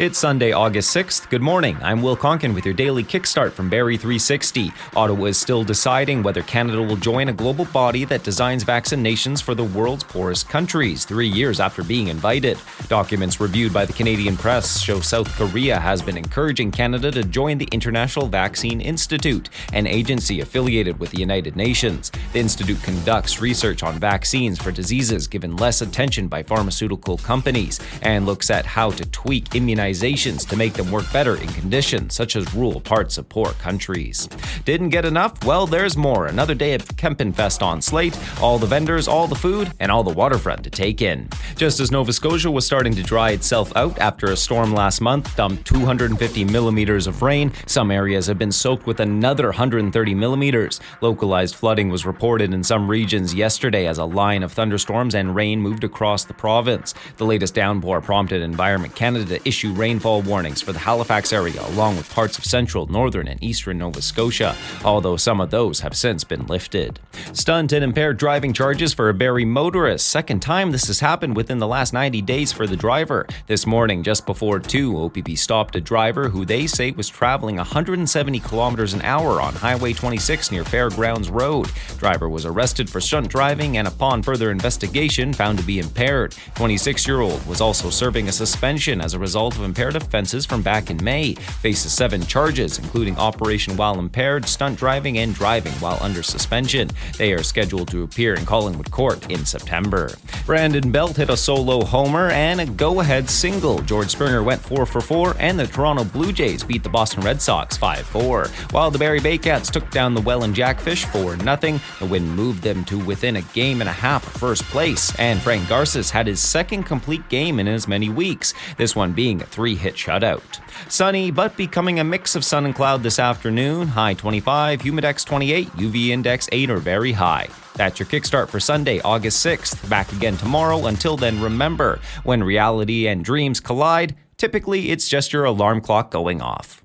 It's Sunday, August 6th. Good morning. I'm Will Conkin with your daily kickstart from Barrie 360. Ottawa is still deciding whether Canada will join a global body that designs vaccinations for the world's poorest countries, three years after being invited. Documents reviewed by the Canadian press show South Korea has been encouraging Canada to join the International Vaccine Institute, an agency affiliated with the United Nations. The institute conducts research on vaccines for diseases given less attention by pharmaceutical companies and looks at how to tweak immunization organizations to make them work better in conditions such as rural parts of poor countries. Didn't get enough? Well, there's more. Another day of Kempenfest on slate, all the vendors, all the food, and all the waterfront to take in. Just as Nova Scotia was starting to dry itself out after a storm last month dumped 250 millimeters of rain, some areas have been soaked with another 130 millimeters. Localized flooding was reported in some regions yesterday as a line of thunderstorms and rain moved across the province. The latest downpour prompted Environment Canada to issue rainfall warnings for the Halifax area, along with parts of central, northern, and eastern Nova Scotia, although some of those have since been lifted. Stunt and impaired driving charges for a Barrie motorist. Second time this has happened within the last 90 days for the driver. This morning, just before 2, OPP stopped a driver who they say was traveling 170 kilometers an hour on Highway 26 near Fairgrounds Road. Driver was arrested for stunt driving and, upon further investigation, found to be impaired. 26 year old was also serving a suspension as a result of impaired offenses from back in May, faces seven charges, including operation while impaired, stunt driving, and driving while under suspension. They are scheduled to appear in Collingwood Court in September. Brandon Belt hit a solo homer and a go ahead single. George Springer went 4 for 4, and the Toronto Blue Jays beat the Boston Red Sox 5 4. While the Barrie Baycats took down the Welland Jackfish 4 0, the win moved them to within a game and a half of first place, and Frank Garces had his second complete game in as many weeks, this one being a 3 three hit shutout. Sunny, but becoming a mix of sun and cloud this afternoon. High 25, humidex 28, UV index 8 or very high. That's your kickstart for Sunday, August 6th. Back again tomorrow. Until then, remember when reality and dreams collide, typically it's just your alarm clock going off.